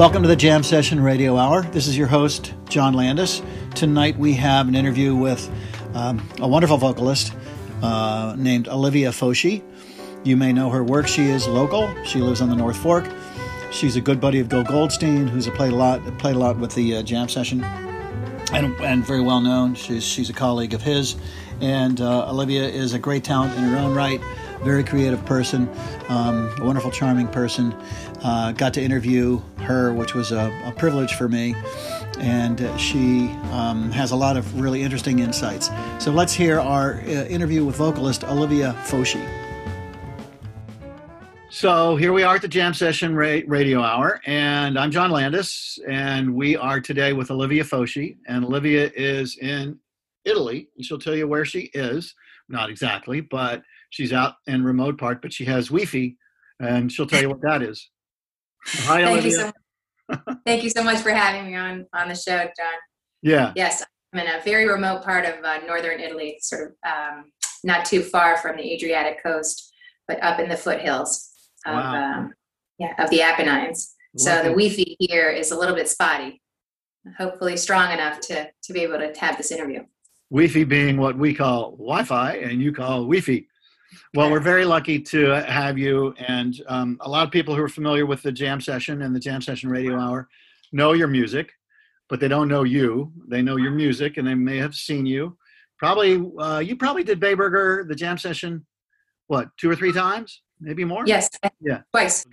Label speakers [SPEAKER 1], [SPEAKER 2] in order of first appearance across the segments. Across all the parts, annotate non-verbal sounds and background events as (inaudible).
[SPEAKER 1] Welcome to the Jam Session Radio Hour. This is your host, John Landis. Tonight we have an interview with um, a wonderful vocalist uh, named Olivia Foschi. You may know her work. She is local. She lives on the North Fork. She's a good buddy of Gil Goldstein, who's played a lot played a lot with the uh, Jam Session, and, and very well known. She's she's a colleague of his, and uh, Olivia is a great talent in her own right. Very creative person, um, a wonderful, charming person. Uh, got to interview her, which was a, a privilege for me, and she um, has a lot of really interesting insights. So let's hear our uh, interview with vocalist Olivia Foschi. So here we are at the Jam Session ra- Radio Hour, and I'm John Landis, and we are today with Olivia Foschi, and Olivia is in Italy, and she'll tell you where she is. Not exactly, but she's out in remote part, but she has Wi-Fi, and she'll tell you what that is. Hi,
[SPEAKER 2] Thank
[SPEAKER 1] Olivia.
[SPEAKER 2] you so Thank you so much for having me on on the show, John.
[SPEAKER 1] yeah,
[SPEAKER 2] Yes, I'm in a very remote part of uh, northern Italy, sort of um, not too far from the Adriatic coast, but up in the foothills of
[SPEAKER 1] Wow.
[SPEAKER 2] um, yeah of the Apennines. So the Wi-Fi here is a little bit spotty. Hopefully, strong enough to to be able to have this interview.
[SPEAKER 1] Wi-Fi being what we call Wi-Fi, and you call Wi-Fi. Well, we're very lucky to have you, and um, a lot of people who are familiar with the Jam Session and the Jam Session Radio Hour know your music, but they don't know you. They know your music, and they may have seen you. Probably, uh, you probably did Bayburger, the Jam Session, what two or three times, maybe more.
[SPEAKER 2] Yes,
[SPEAKER 1] Yeah.
[SPEAKER 2] twice.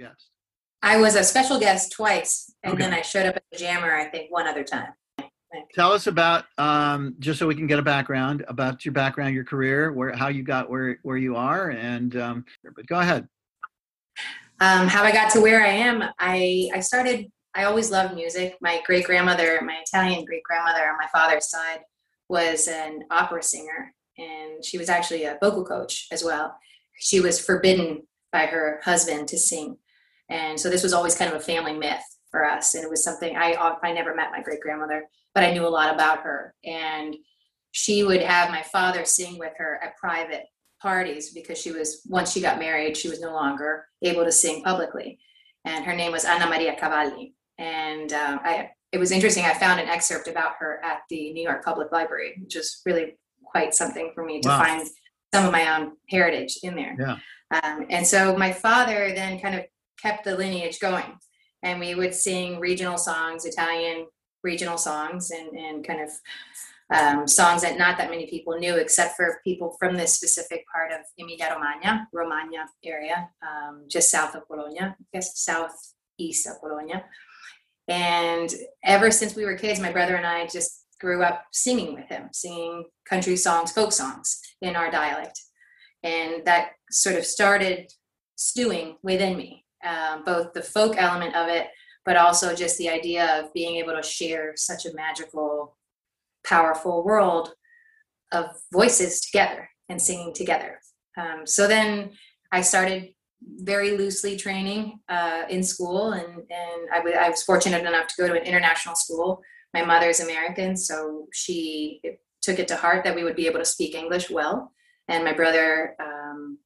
[SPEAKER 2] I was a special guest twice, and
[SPEAKER 1] Okay.
[SPEAKER 2] then I showed up at the Jammer. I think one other time.
[SPEAKER 1] Tell us about um, just so we can get a background about your background, your career, where how you got where where you are, and um, but go ahead.
[SPEAKER 2] um, how I got to where I am, I I started. I always loved music. My great grandmother, my Italian great grandmother on my father's side, was an opera singer, and she was actually a vocal coach as well. She was forbidden by her husband to sing, and so this was always kind of a family myth for us. And it was something I I never met my great grandmother, but I knew a lot about her, and she would have my father sing with her at private parties because she was once she got married she was no longer able to sing publicly. And her name was anna maria cavalli. And um, I, it was interesting i found an excerpt about her at the new york public library which is really quite something for me to
[SPEAKER 1] Wow.
[SPEAKER 2] find some of my own heritage in there.
[SPEAKER 1] Yeah.
[SPEAKER 2] um, and so my father then kind of kept the lineage going. And we would sing regional songs italian regional songs and, and kind of um, songs that not that many people knew, except for people from this specific part of Emilia Romagna, Romagna area, um, just south of Bologna, I guess southeast of Bologna. And ever since we were kids, my brother and I just grew up singing with him, singing country songs, folk songs in our dialect. And that sort of started stewing within me, um, both the folk element of it, but also just the idea of being able to share such a magical powerful world of voices together and singing together. Um, so then I started very loosely training uh, in school, and, and I, w- I was fortunate enough to go to an international school. My mother's American, so she took it to heart that we would be able to speak English well. And my brother um,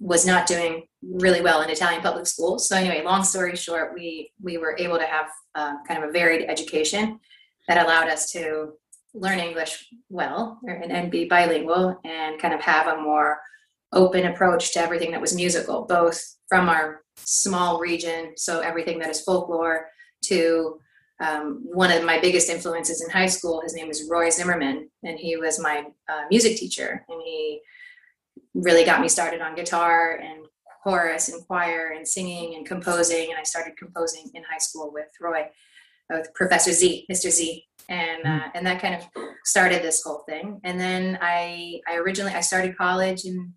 [SPEAKER 2] was not doing really well in Italian public school. So anyway, long story short, we we were able to have uh, kind of a varied education that allowed us to learn English well and, and be bilingual and kind of have a more open approach to everything that was musical, both from our small region, so everything that is folklore, to um, one of my biggest influences in high school. His name is Roy Zimmerman, and he was my uh, music teacher, and he really got me started on guitar and chorus and choir and singing and composing. And I started composing in high school with Roy, with Professor Z, Mr. Z, and uh, and that kind of started this whole thing. And then I I originally I started college and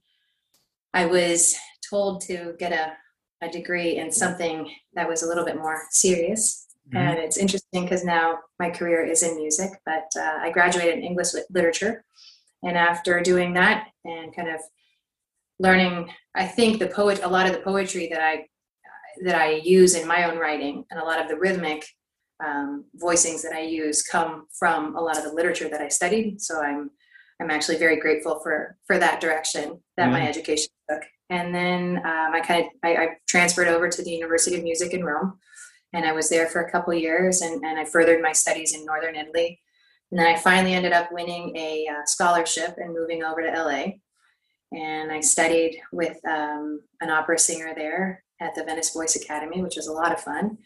[SPEAKER 2] I was told to get a a degree in something that was a little bit more serious.
[SPEAKER 1] Mhm.
[SPEAKER 2] And it's interesting because now my career is in music, but uh, I graduated in English literature. And after doing that and kind of learning, I think the poet, a lot of the poetry that I that I use in my own writing, and a lot of the rhythmic um, voicings that I use come from a lot of the literature that I studied. So I'm I'm actually very grateful for for that direction that my education took. And then um, I kind of I, I transferred over to the University of Music in Rome, and I was there for a couple years, and, and I furthered my studies in northern Italy. And then I finally ended up winning a uh, scholarship and moving over to LA. And I studied with um, an opera singer there at the Venice Voice Academy, which was a lot of fun.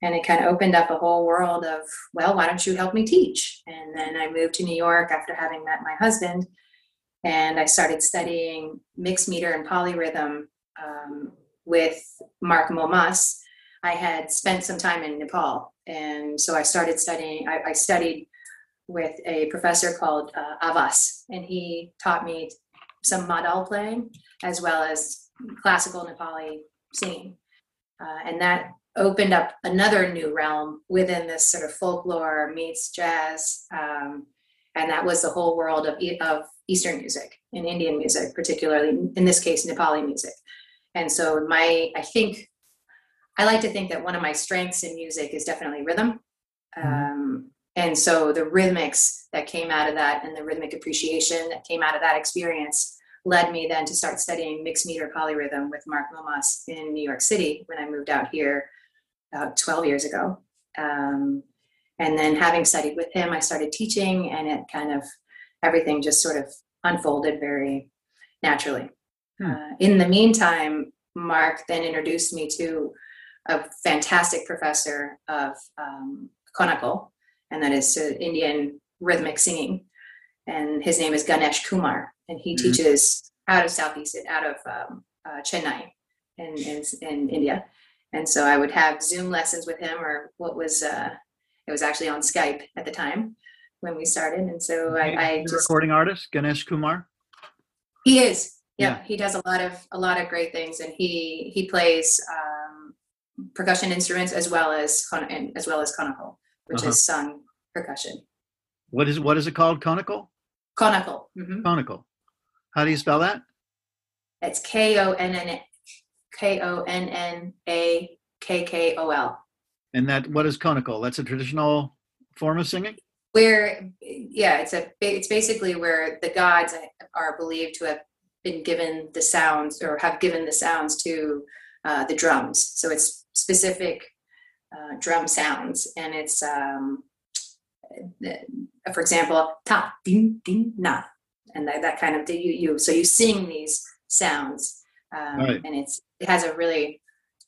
[SPEAKER 2] And it kind of opened up a whole world of, well, why don't you help me teach? And then I moved to New York after having met my husband. And I started studying mixed meter and polyrhythm um, with Marc Mommaas. I had spent some time in Nepal. And so I started studying, I, I studied with a professor called uh, Avas, and he taught me some madal playing as well as classical Nepali singing. Uh, and that opened up another new realm within this sort of folklore meets jazz. Um, and that was the whole world of, of Eastern music and Indian music, particularly in this case, Nepali music. And so, my, I think, I like to think that one of my strengths in music is definitely rhythm. Mm-hmm. Um, and so, the rhythmics that came out of that and the rhythmic appreciation that came out of that experience led me then to start studying mixed meter polyrhythm with Marc Mommaas in New York City when I moved out here about 12 years ago. Um, and then having studied with him, I started teaching, and it kind of everything just sort of unfolded very naturally. Hmm. Uh, in the meantime, Mark then introduced me to a fantastic professor of um, Konnakol, and that is uh, Indian rhythmic singing. And his name is Ganesh Kumar, and he mm-hmm. teaches out of Southeast, out of um, uh, Chennai in, in, in, India. And so I would have Zoom lessons with him, or what was uh, it was actually on Skype at the time when we started. And so I, I
[SPEAKER 1] just recording artist Ganesh Kumar.
[SPEAKER 2] He is. Yeah, yeah, he does a lot of a lot of great things, and he he plays um, percussion instruments as well as as well as konnakol, which uh-huh. is sung percussion.
[SPEAKER 1] What is what is it called? Konnakol.
[SPEAKER 2] Konnakol. Mm-hmm.
[SPEAKER 1] Konnakol. How do you spell that?
[SPEAKER 2] It's K O N N K O N N A K K O L.
[SPEAKER 1] And that what is konnakol? That's a traditional form of singing.
[SPEAKER 2] Where, yeah, it's a it's basically where the gods are believed to have been given the sounds or have given the sounds to uh, the drums. So it's specific uh, drum sounds, and it's um, for example, ta ding ding na, and that, that kind of you you. So you sing these sounds, um, right. and it's it has a really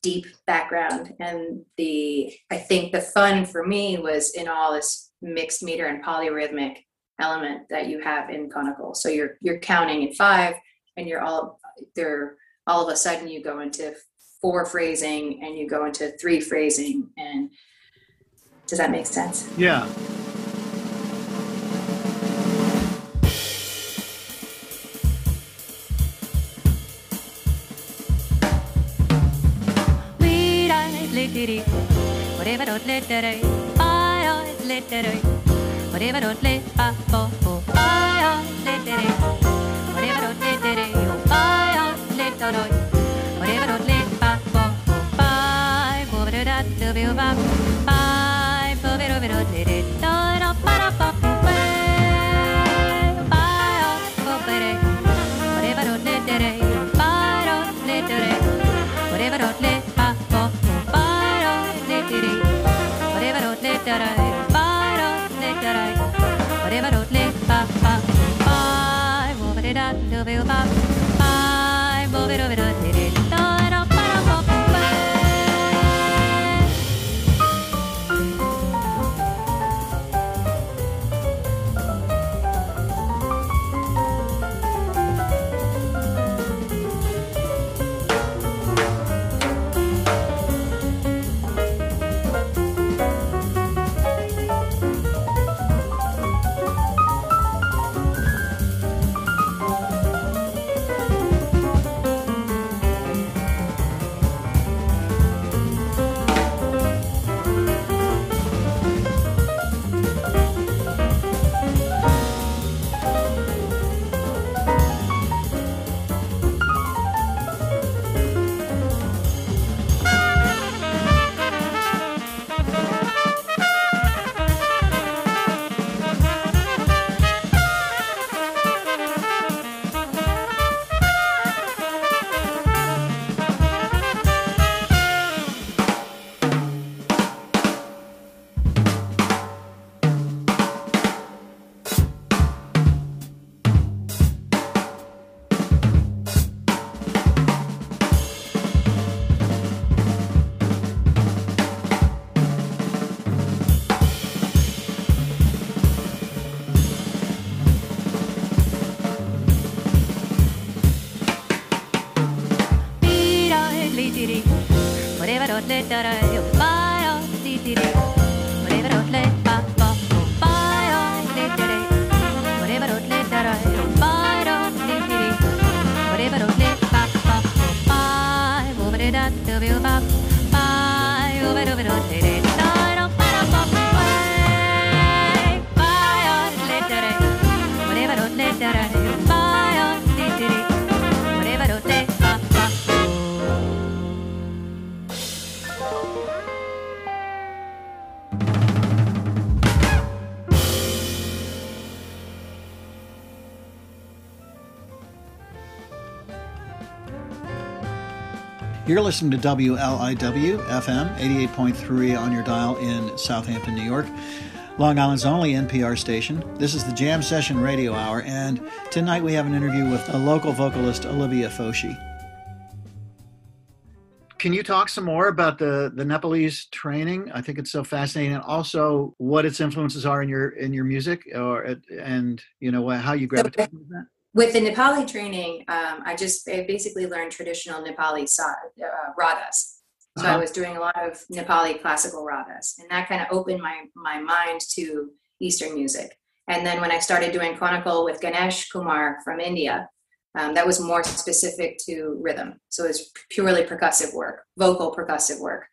[SPEAKER 2] deep background and the i think the fun for me was in all this mixed meter and polyrhythmic element that you have in konnakol so you're you're counting in five and you're all there all of a sudden you go into four phrasing and you go into three phrasing and does that make sense
[SPEAKER 1] yeah
[SPEAKER 3] whatever don't let that I, I let that whatever don't let pa po po, I let that whatever don't let that I, I let that whatever don't that love
[SPEAKER 1] You're listening to WLIW FM 88.3 on your dial in Southampton, New York, Long Island's only NPR station. This is the Jam Session Radio Hour, and tonight we have an interview with a local vocalist, Olivia Foschi. Can you talk some more about the, the Nepalese training? I think it's so fascinating, and also what its influences are in your in your music, or and you know how you gravitate towards that.
[SPEAKER 2] With the Nepali training, um, I just I basically learned traditional Nepali sa- uh, ragas. So I
[SPEAKER 1] Uh-huh.
[SPEAKER 2] was doing a lot of Nepali classical ragas, and that kind of opened my my mind to Eastern music. And then when I started doing konnakol with Ganesh Kumar from India, um, that was more specific to rhythm. So it was purely percussive work, vocal percussive work.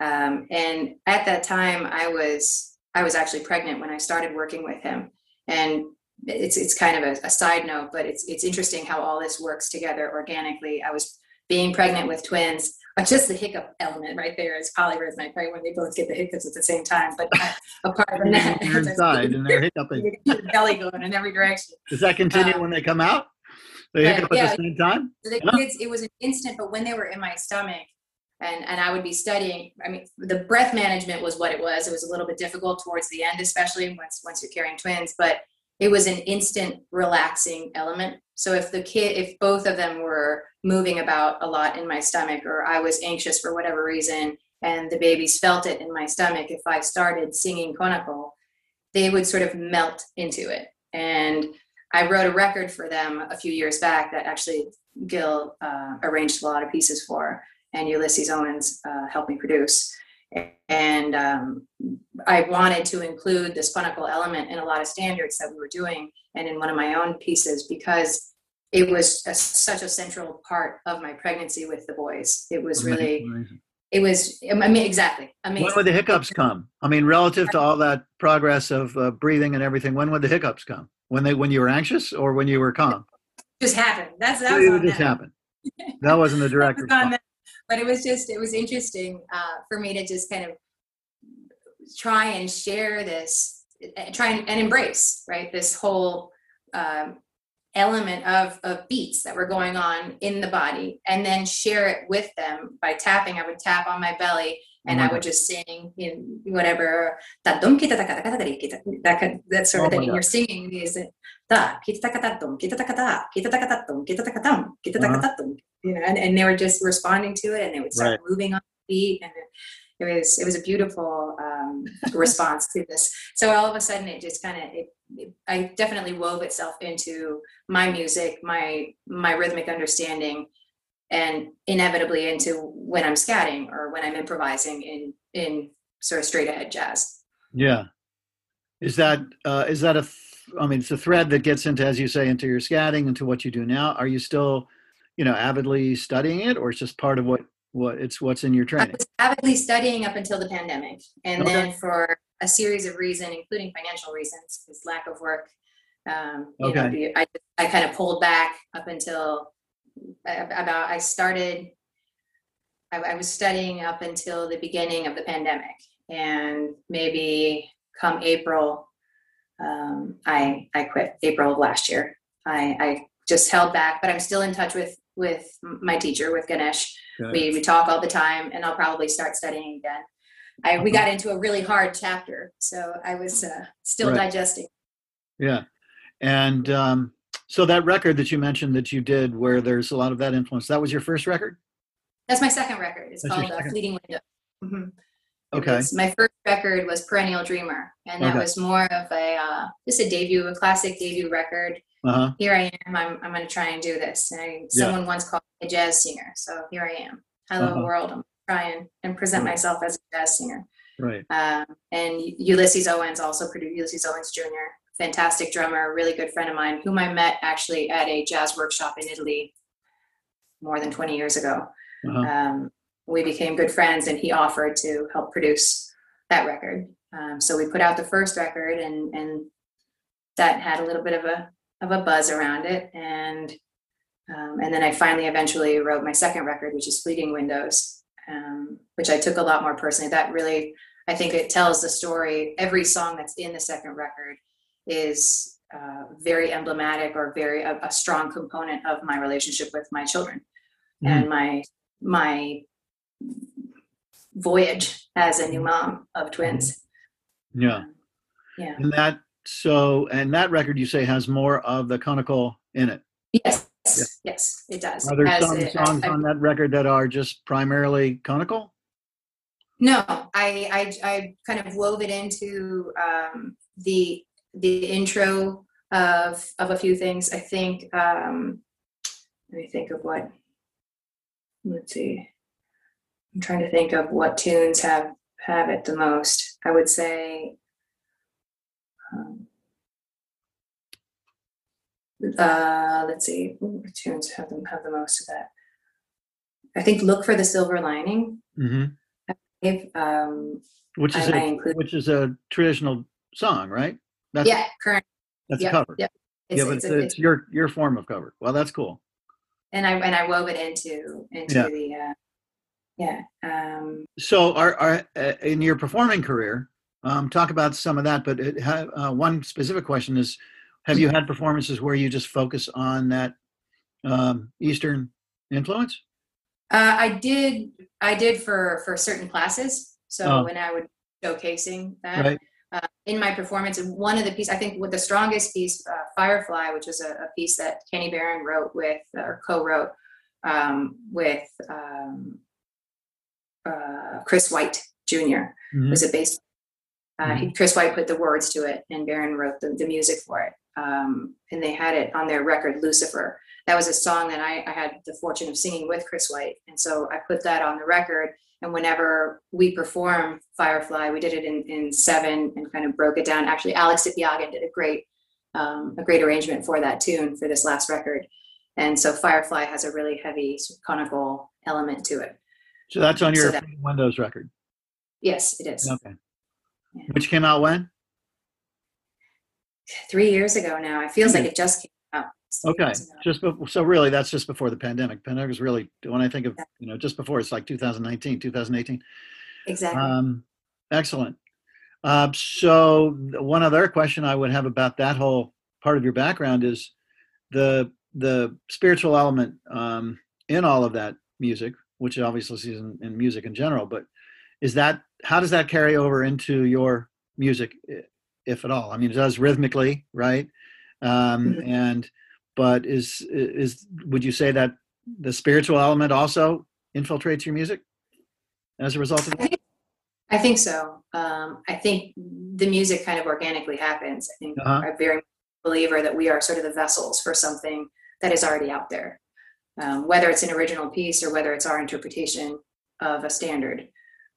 [SPEAKER 2] Um, and at that time, I was I was actually pregnant when I started working with him, and it's it's kind of a, a side note, but it's it's interesting how all this works together organically. I was being pregnant with twins, but just the hiccup element right there is polyrhythmic, right? When they both get the hiccups at the same time. But apart from (laughs) that,
[SPEAKER 1] They're inside and they're (laughs) hiccuping.
[SPEAKER 2] belly going in every direction.
[SPEAKER 1] Does that continue
[SPEAKER 2] Uh,
[SPEAKER 1] when they come out? They
[SPEAKER 2] yeah,
[SPEAKER 1] hiccup at the same time?
[SPEAKER 2] The
[SPEAKER 1] Yeah.
[SPEAKER 2] kids, it was an instant, but when they were in my stomach and, and I would be studying, I mean, the breath management was what it was. It was a little bit difficult towards the end, especially once, once you're carrying twins, but it was an instant relaxing element. So if the kid, if both of them were moving about a lot in my stomach, or I was anxious for whatever reason, and the babies felt it in my stomach, if I started singing Konnakol, they would sort of melt into it. And I wrote a record for them a few years back that actually Gil uh, arranged a lot of pieces for, and Ulysses Owens uh, helped me produce. And um, I wanted to include this konnakol element in a lot of standards that we were doing, and in one of my own pieces because it was a, such a central part of my pregnancy with the boys. It was really,
[SPEAKER 1] Amazing.
[SPEAKER 2] it was, I mean, exactly amazing.
[SPEAKER 1] When would the hiccups come? I mean, relative to all that progress of uh, breathing and everything, when would the hiccups come? When they when you were anxious or when you were calm?
[SPEAKER 2] just happened. That's that
[SPEAKER 1] It just happened. That wasn't the direct (laughs)
[SPEAKER 2] was on
[SPEAKER 1] response.
[SPEAKER 2] But it was just, it was interesting uh, for me to just kind of try and share this, try and, and embrace, right? This whole um, element of, of beats that were going on in the body and then share it with them by tapping. I would tap on my belly and I
[SPEAKER 1] Mhm.
[SPEAKER 2] would just sing in whatever that could that sort
[SPEAKER 1] Oh
[SPEAKER 2] of
[SPEAKER 1] my
[SPEAKER 2] thing.
[SPEAKER 1] God.
[SPEAKER 2] You're singing these da kita taka ta dum kita taka ta kita taka ta dum kita taka dum kita taka ta dum you know and, and they were just responding to it and they would start
[SPEAKER 1] Right.
[SPEAKER 2] moving on the beat and it, it was it was a beautiful um, response to this. So all of a sudden it just kind of it, it I definitely wove itself into my music, my my rhythmic understanding and inevitably into when I'm scatting or when I'm improvising in in sort of straight ahead jazz.
[SPEAKER 1] Yeah. Is that uh, is that a? th- I mean, it's a thread that gets into, as you say, into your scatting, into what you do now. Are you still, you know, avidly studying it, or it's just part of what what it's what's in your
[SPEAKER 2] I
[SPEAKER 1] training?
[SPEAKER 2] was avidly studying up until the pandemic, and
[SPEAKER 1] Okay.
[SPEAKER 2] then for a series of reasons, including financial reasons, because lack of work, um, you know,
[SPEAKER 1] Okay.
[SPEAKER 2] be- I I kind of pulled back up until about I started. I, I was studying up until the beginning of the pandemic, and maybe come April, um, I I quit April of last year. I, I just held back, but I'm still in touch with with my teacher with Ganesh
[SPEAKER 1] Good.
[SPEAKER 2] we, we talk all the time and i'll probably start studying again I, we got into a really hard chapter so i was uh, still
[SPEAKER 1] Right.
[SPEAKER 2] digesting
[SPEAKER 1] Yeah. And um, so that record that you mentioned that you did, where there's a lot of that influence, that was your first record.
[SPEAKER 2] that's my second record it's
[SPEAKER 1] That's
[SPEAKER 2] called uh, fleeting window Mhm.
[SPEAKER 1] Okay.
[SPEAKER 2] my first record was perennial dreamer and that
[SPEAKER 1] Okay.
[SPEAKER 2] was more of a uh, just a debut a classic debut record
[SPEAKER 1] Uh huh.
[SPEAKER 2] here i am i'm, I'm going to try and do this and I, someone once called me a jazz singer so here i am hello
[SPEAKER 1] Uh-huh.
[SPEAKER 2] world. I'm trying and present
[SPEAKER 1] Right.
[SPEAKER 2] myself as a jazz singer.
[SPEAKER 1] Right.
[SPEAKER 2] Um, and Ulysses Owens also produced Ulysses Owens Jr., fantastic drummer, really good friend of mine, whom I met actually at a jazz workshop in Italy more than 20 years ago.
[SPEAKER 1] Uh-huh.
[SPEAKER 2] Um, we became good friends, and he offered to help produce that record. Um, so we put out the first record, and and that had a little bit of a of a buzz around it, and um, and then I finally eventually wrote my second record, which is Fleeting Windows, um, which I took a lot more personally. That really, I think, it tells the story. Every song that's in the second record is uh, very emblematic or very a, a strong component of my relationship with my children
[SPEAKER 1] Mhm.
[SPEAKER 2] and my my voyage as a new mom of twins.
[SPEAKER 1] Yeah.
[SPEAKER 2] Yeah.
[SPEAKER 1] And that so and that record you say has more of the konnakol in it.
[SPEAKER 2] Yes.
[SPEAKER 1] Yeah.
[SPEAKER 2] Yes, it does.
[SPEAKER 1] Are there
[SPEAKER 2] As
[SPEAKER 1] some
[SPEAKER 2] it-
[SPEAKER 1] songs
[SPEAKER 2] I-
[SPEAKER 1] on that record that are just primarily konnakol?
[SPEAKER 2] No, I, I I kind of wove it into um, the the intro of of a few things. I think. Um, let me think of what. Let's see. I'm trying to think of what tunes have have it the most. I would say. Um, uh, let's see. Ooh, tunes have them have the most of that? I think "Look for the Silver Lining."
[SPEAKER 1] hmm
[SPEAKER 2] If, um,
[SPEAKER 1] Which is
[SPEAKER 2] I- I
[SPEAKER 1] a
[SPEAKER 2] include-
[SPEAKER 1] which is a traditional song, right? That's
[SPEAKER 2] yeah, current.
[SPEAKER 1] that's a cover.
[SPEAKER 2] Yeah,
[SPEAKER 1] yeah, but
[SPEAKER 2] it's,
[SPEAKER 1] it's,
[SPEAKER 2] a-
[SPEAKER 1] it's your your form of cover. Well, that's cool.
[SPEAKER 2] and I and I wove it into into
[SPEAKER 1] Yeah.
[SPEAKER 2] the uh, yeah. Um,
[SPEAKER 1] So, are, are uh, in your performing career, um, talk about some of that. But it uh, one specific question is: Have you had performances where you just focus on that um, Eastern influence?
[SPEAKER 2] uh, I did I did for for certain classes. So
[SPEAKER 1] Oh.
[SPEAKER 2] when I would showcasing that
[SPEAKER 1] Right.
[SPEAKER 2] uh, in my performance, and one of the piece I think with the strongest piece, uh, Firefly, which is a, a piece that Kenny Barron wrote with or co-wrote um, with um, uh, Chris White Jr.
[SPEAKER 1] Mhm.
[SPEAKER 2] was a bass. Uh, he, Chris White put the words to it, and Barron wrote the, the music for it. Um, and they had it on their record, Lucifer. That was a song that I, I had the fortune of singing with Chris White, and so I put that on the record. And whenever we perform Firefly, we did it in, in seven and kind of broke it down. Actually, Alex Dipiagan did a great um, a great arrangement for that tune for this last record. And so Firefly has a really heavy konnakol element to it.
[SPEAKER 1] So that's on your
[SPEAKER 2] So that-
[SPEAKER 1] Windows record.
[SPEAKER 2] Yes, it is.
[SPEAKER 1] Okay.
[SPEAKER 2] Yeah.
[SPEAKER 1] Which came out when?
[SPEAKER 2] three years ago now. It feels like it just came out.
[SPEAKER 1] Okay. Just bef- so really, that's just before the pandemic. Pandemic was really when I think of you know just before it's like 2019, 2018.
[SPEAKER 2] Exactly.
[SPEAKER 1] Um, excellent. Uh, so one other question I would have about that whole part of your background is the the spiritual element um, in all of that music, which obviously is in, in music in general. But is that how does that carry over into your music, if at all? I mean, it does rhythmically, right? Um,
[SPEAKER 2] Mhm.
[SPEAKER 1] And but is is would you say that the spiritual element also infiltrates your music as a result of that?
[SPEAKER 2] I think so. Um, I think the music kind of organically happens. I think
[SPEAKER 1] Uh-huh.
[SPEAKER 2] I'm a very believer that we are sort of the vessels for something that is already out there, um, whether it's an original piece or whether it's our interpretation of a standard.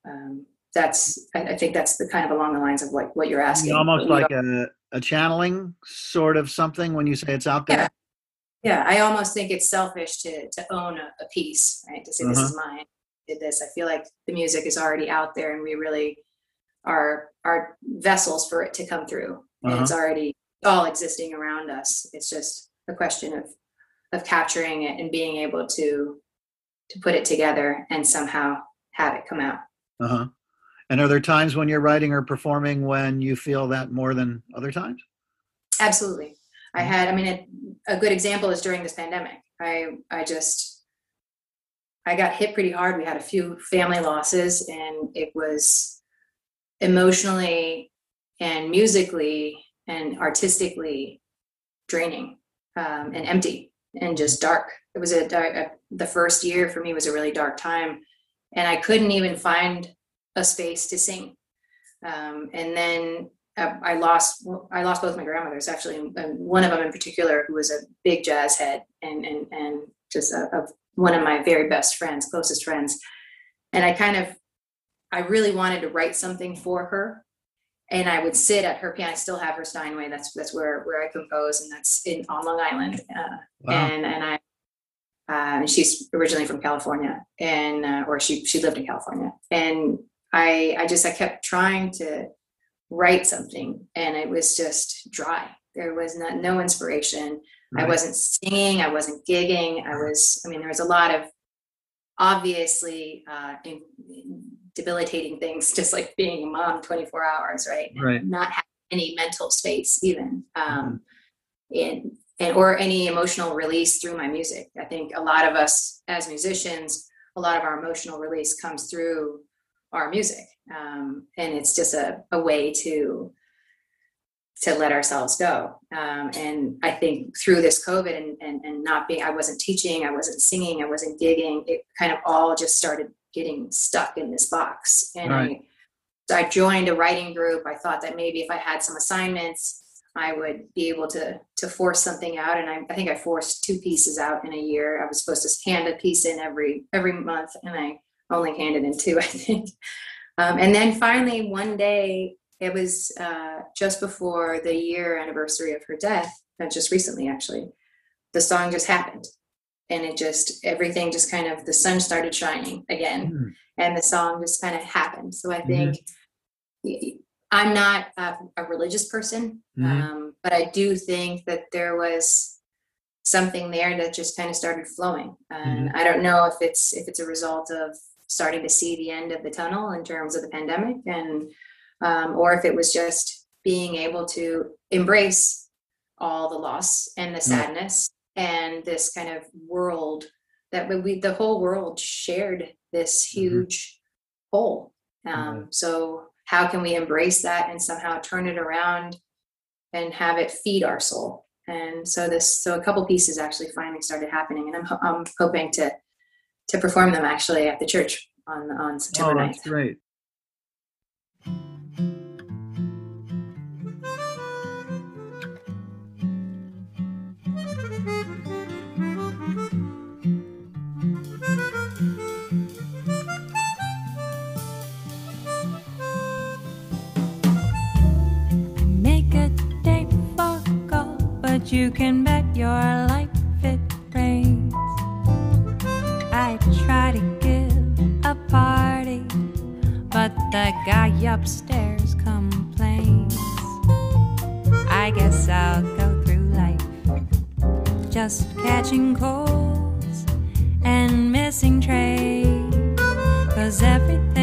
[SPEAKER 2] Um, that's I, I think that's the kind of along the lines of what what you're asking.
[SPEAKER 1] almost like a, a channeling sort of something when you say it's out there.
[SPEAKER 2] Yeah. yeah i almost think it's selfish to to own a, a piece right to say this is
[SPEAKER 1] Uh-huh.
[SPEAKER 2] mine did this i feel like the music is already out there and we really are are vessels for it to come through
[SPEAKER 1] Uh-huh.
[SPEAKER 2] it's already all existing around us it's just a question of of capturing it and being able to to put it together and somehow have it come out
[SPEAKER 1] Uh-huh. And are there times when you're writing or performing when you feel that more than other times?
[SPEAKER 2] Absolutely. I
[SPEAKER 1] Mm-hmm.
[SPEAKER 2] had, I mean, a, a good example is during this pandemic. I, I just, I got hit pretty hard. We had a few family losses and it was emotionally and musically and artistically draining um, and empty and just dark. It was a, dark- a, the first year for me was a really dark time and I couldn't even find a space to sing. Um, and then uh, I lost I lost both my grandmothers actually, and one of them in particular, who was a big jazz head and and and just a, a one of my very best friends, closest friends. And I kind of, I really wanted to write something for her. And I would sit at her piano. I still have her Steinway. That's that's where where I compose, and that's in on Long Island. Uh,
[SPEAKER 1] Wow.
[SPEAKER 2] And and I, uh, she's originally from California, and uh, or she she lived in California. And I I just I kept trying to write something, and it was just dry. There was not no inspiration. I wasn't singing. I wasn't gigging. I was. I mean, there was a lot of obviously uh, in, debilitating things, (laughs) just like being a mom 24 hours, right? And
[SPEAKER 1] Right.
[SPEAKER 2] Not having any mental space, even, um, and and or any emotional release through my music. I think a lot of us as musicians, a lot of our emotional release comes through our music, um, and it's just a, a way to to let ourselves go. Um, and I think through this COVID and, and, and not being, I wasn't teaching, I wasn't singing, I wasn't gigging, it kind of all just started getting stuck in this box. And
[SPEAKER 1] Right.
[SPEAKER 2] I, I joined a writing group. I thought that maybe if I had some assignments, I would be able to to force something out. And I, I think I forced two pieces out in a year. I was supposed to hand a piece in every every month, and I only handed in two, (laughs) I think. Um, and then finally, one day, it was uh, just before the year anniversary of her death, uh, just recently actually, the song just happened. And it just, everything just kind of, the sun started shining again,
[SPEAKER 1] Mhm.
[SPEAKER 2] and the song just kind of happened. So I think y- I'm not a, a religious person,
[SPEAKER 1] Mhm.
[SPEAKER 2] um, but I do think that there was something there that just kind of started flowing. And I don't know if it's if it's a result of starting to see the end of the tunnel in terms of the pandemic, and um, or if it was just being able to embrace all the loss and the sadness and this kind of world that we, we the whole world shared this huge hole. Um, So how can we embrace that and somehow turn it around and have it feed our soul? And so this, so a couple pieces actually finally started happening, and I'm, ho- I'm hoping to to perform them actually at the church on on September
[SPEAKER 1] Oh,
[SPEAKER 2] 9th.
[SPEAKER 1] great.
[SPEAKER 3] You can bet your life it rains. I try to give a party, but the guy upstairs complains. I guess I'll go through life just catching colds and missing trains. Cause everything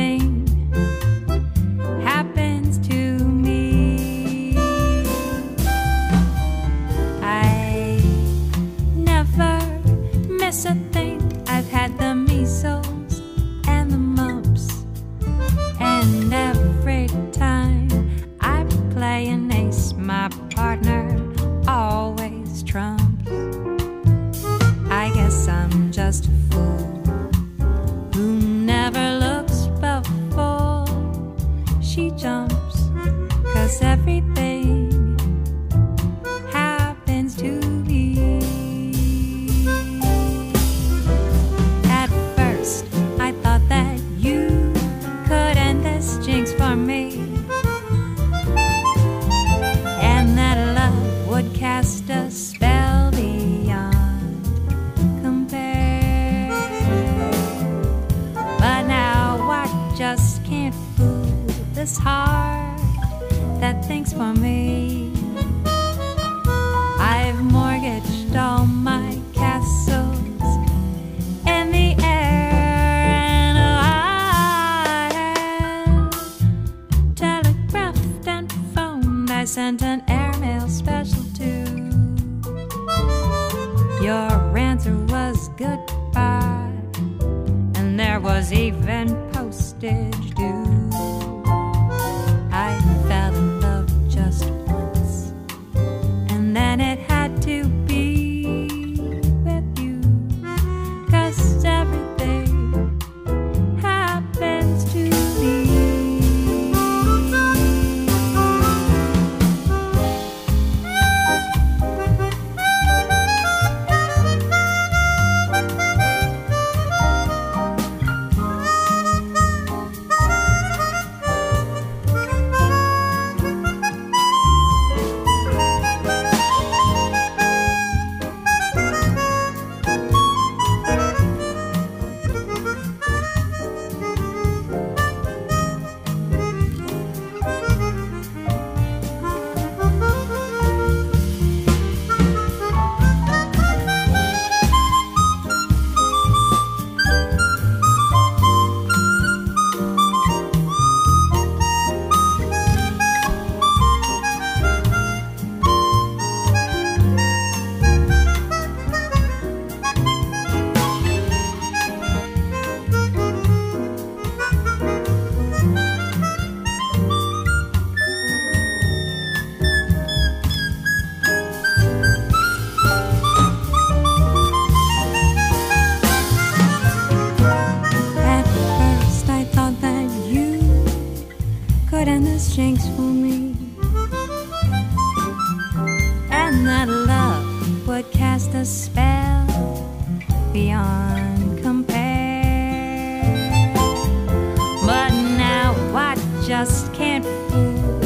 [SPEAKER 3] just can't fool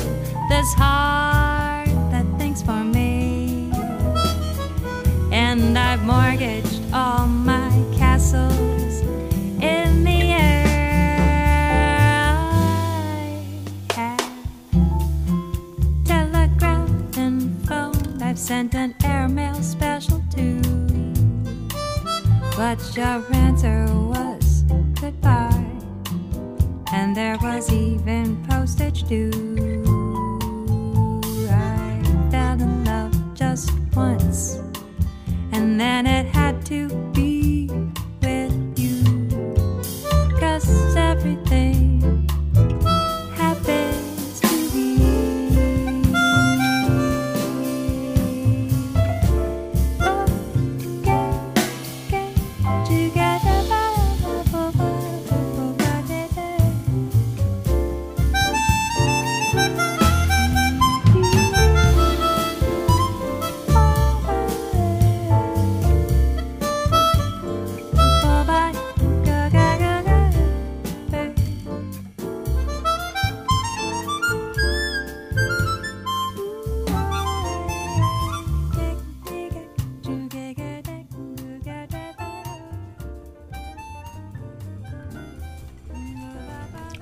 [SPEAKER 3] this heart that thinks for me. And I've mortgaged all my castles in the air. I have telegraphed and phoned. I've sent an airmail special too. But your answer was goodbye. And there was even postage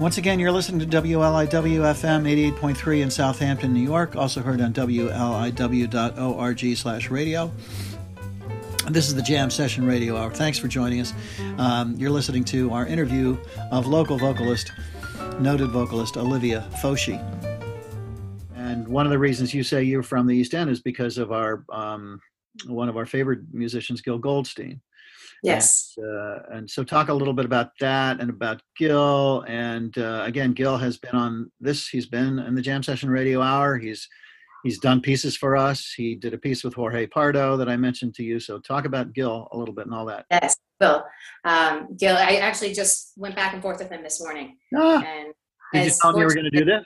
[SPEAKER 3] Once
[SPEAKER 1] again, you're listening to WLIW FM 88.3 in Southampton, New York, also heard on WLIW.org slash radio. This is the Jam Session Radio Hour. Thanks for joining us. Um, you're listening to our interview of local vocalist, noted vocalist Olivia Foschi. And one of the reasons you say you're from the East End is because of our um, one of our favorite musicians, Gil Goldstein.
[SPEAKER 2] Yes.
[SPEAKER 1] And, uh, and so, talk a little bit about that and about Gil. And uh, again, Gil has been on this. He's been in the Jam Session Radio Hour. He's he's done pieces for us. He did a piece with Jorge Pardo that I mentioned to you. So, talk about Gil a little bit and all that.
[SPEAKER 2] Yes, Bill. Um, Gil, I actually just went back and forth with him this morning.
[SPEAKER 1] Ah,
[SPEAKER 2] And
[SPEAKER 1] did you tell him you were going to do this?